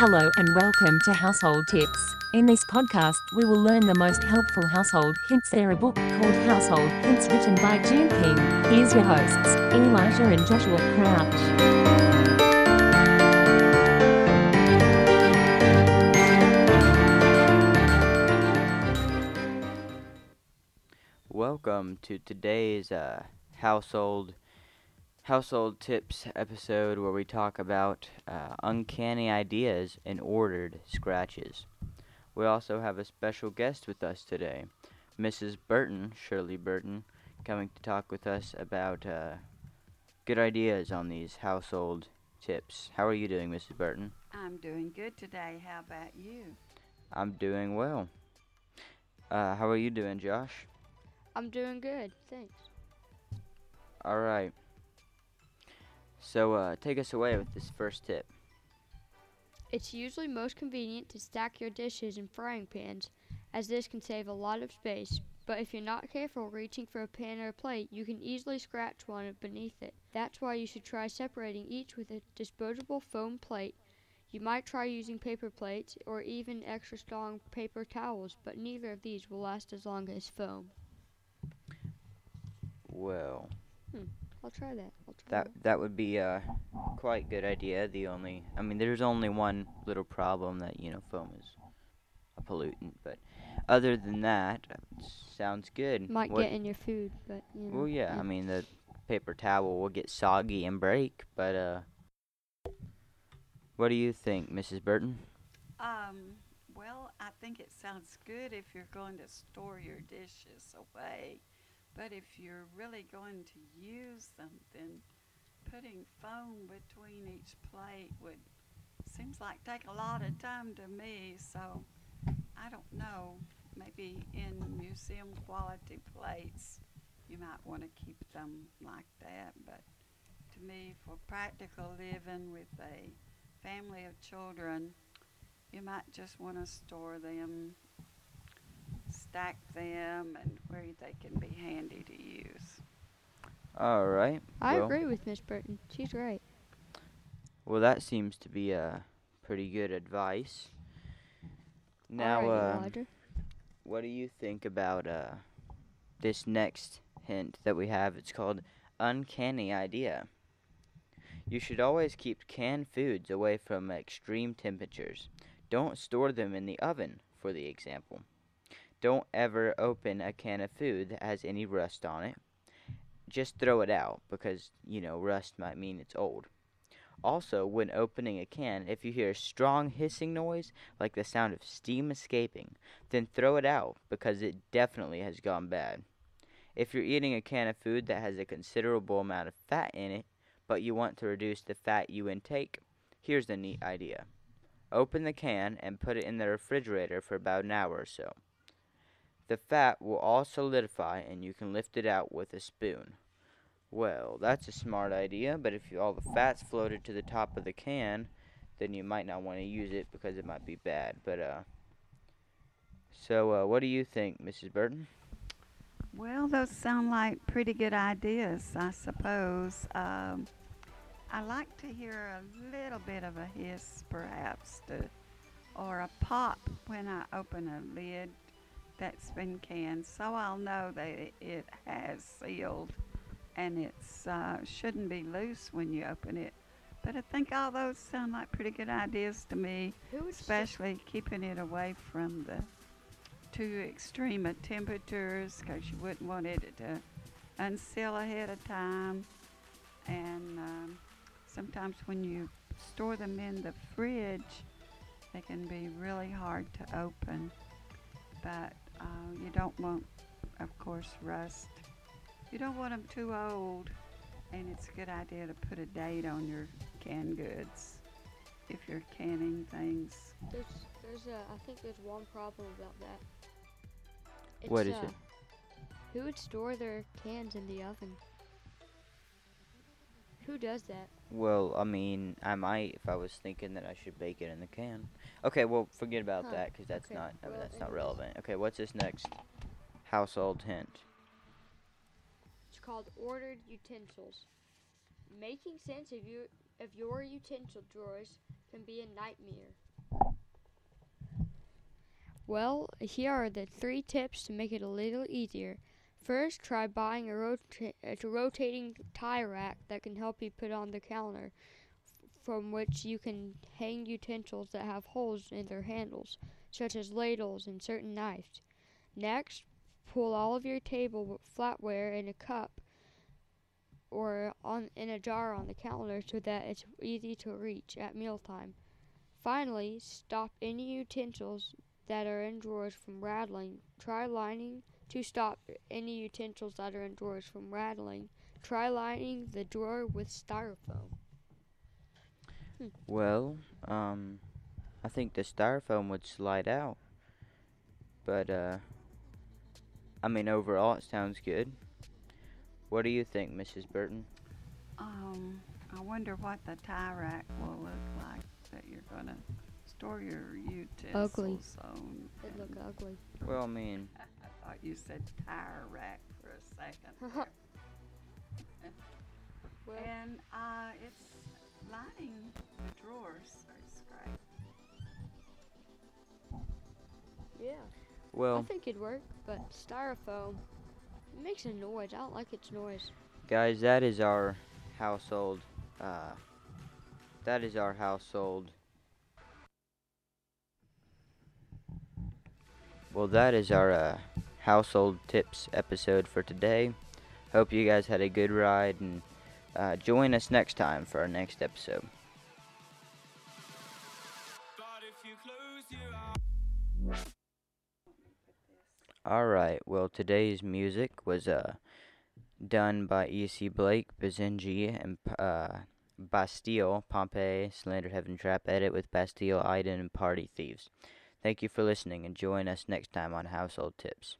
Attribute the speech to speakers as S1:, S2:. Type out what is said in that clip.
S1: Hello and welcome to Household Tips. In this podcast, we will learn the most helpful household hints. There a book called Household Hints written by June King. Here's your hosts, Elijah and Joshua Crouch.
S2: Welcome to today's uh, household household tips episode where we talk about uh, uncanny ideas and ordered scratches. We also have a special guest with us today, Mrs. Burton, Shirley Burton, coming to talk with us about uh, good ideas on these household tips. How are you doing, Mrs. Burton?
S3: I'm doing good today. How about you?
S2: I'm doing well. Uh, how are you doing, Josh?
S4: I'm doing good, thanks.
S2: All right. So, uh, take us away with this first tip.
S4: It's usually most convenient to stack your dishes in frying pans, as this can save a lot of space. But if you're not careful reaching for a pan or a plate, you can easily scratch one beneath it. That's why you should try separating each with a disposable foam plate. You might try using paper plates or even extra strong paper towels, but neither of these will last as long as foam.
S2: Well,
S4: I'll try that. I'll try
S2: that that would be a quite good idea. The only, I mean, there's only one little problem that you know foam is a pollutant, but other than that, uh, sounds good.
S4: Might
S2: What-
S4: get in your food, but you know.
S2: Well, yeah, I mean the paper towel will get soggy and break, but uh, what do you think, Mrs. Burton?
S3: Um, well, I think it sounds good if you're going to store your dishes away. But if you're really going to use them, then putting foam between each plate would seems like take a lot of time to me. So I don't know. Maybe in museum quality plates, you might want to keep them like that. But to me, for practical living with a family of children, you might just want to store them, stack them, and where they can be handy to use.
S2: All right.
S4: I
S2: well,
S4: agree with Miss Burton. She's right.
S2: Well, that seems to be uh, pretty good advice. Now,
S4: Alrighty,
S2: uh,
S4: Elijah.
S2: what do you think about uh, this next hint that we have? It's called Uncanny Idea. You should always keep canned foods away from extreme temperatures. Don't store them in the oven, for the example. Don't ever open a can of food that has any rust on it. Just throw it out because, you know, rust might mean it's old. Also, when opening a can, if you hear a strong hissing noise, like the sound of steam escaping, then throw it out because it definitely has gone bad. If you're eating a can of food that has a considerable amount of fat in it, but you want to reduce the fat you intake, here's a neat idea. Open the can and put it in the refrigerator for about an hour or so. The fat will all solidify and you can lift it out with a spoon. Well, that's a smart idea, but if all the fat's floated to the top of the can, then you might not want to use it because it might be bad. But uh so uh what do you think, Mrs. Burton?
S3: Well, those sound like pretty good ideas, I suppose. Um, I like to hear a little bit of a hiss, perhaps, to, or a pop when I open a lid that's been canned, so I'll know that it, it has sealed and it's uh, shouldn't be loose when you open it. But I think all those sound like pretty good ideas to me
S4: Who would st-
S3: especially keeping it away from the too extreme of temperatures because you wouldn't want it to unseal ahead of time. And um, sometimes when you store them in the fridge, they can be really hard to open. But uh, you don't want, of course, rust. You don't want them too old, and it's a good idea to put a date on your canned goods if you're canning things.
S4: There's, there's a, I think there's one problem about that. It's,
S2: What is
S4: uh,
S2: it?
S4: Who would store their cans in the oven? Who does that?
S2: Well, I mean, I might if I was thinking that I should bake it in the can. Okay, well, forget about
S4: Huh,
S2: that because that's
S4: okay,
S2: not I mean,
S4: well,
S2: that's not relevant. Okay, what's this next household hint?
S4: It's called ordered utensils. Making sense of your of your utensil drawers can be a nightmare. Well, here are the three tips to make it a little easier. First, try buying a, rota- a rotating tie rack that can help you put on the counter, from which you can hang utensils that have holes in their handles, such as ladles and certain knives. Next, pull all of your table flatware in a cup or on in a jar on the counter so that it's easy to reach at mealtime. Finally, stop any utensils that are in drawers from rattling. Try lining to stop any utensils that are in drawers from rattling. Try lining the drawer with styrofoam.
S2: Well, um, I think the styrofoam would slide out. But, uh, I mean, overall, it sounds good. What do you think, Mrs. Burton?
S3: Um, I wonder what the tie rack will look like that you're gonna store your utensils on.
S4: It look ugly.
S2: Well, I mean,
S3: I thought you said tire rack for a second.
S4: Well,
S3: and uh, it's lining the drawers are scraped.
S4: yeah.
S2: Well, I
S4: think it'd work, but styrofoam it makes a noise. I don't like its noise.
S2: guys, that is our household, uh, that is our household. Well, that is our, uh, household tips episode for today. Hope you guys had a good ride and, uh, join us next time for our next episode. Alright, well, today's music was uh, done by E.C. Blake, Basenji, and uh, Bastille, Pompeii, Slander Heaven Trap Edit with Bastille, Iden, and Party Thieves. Thank you for listening and join us next time on Household Tips.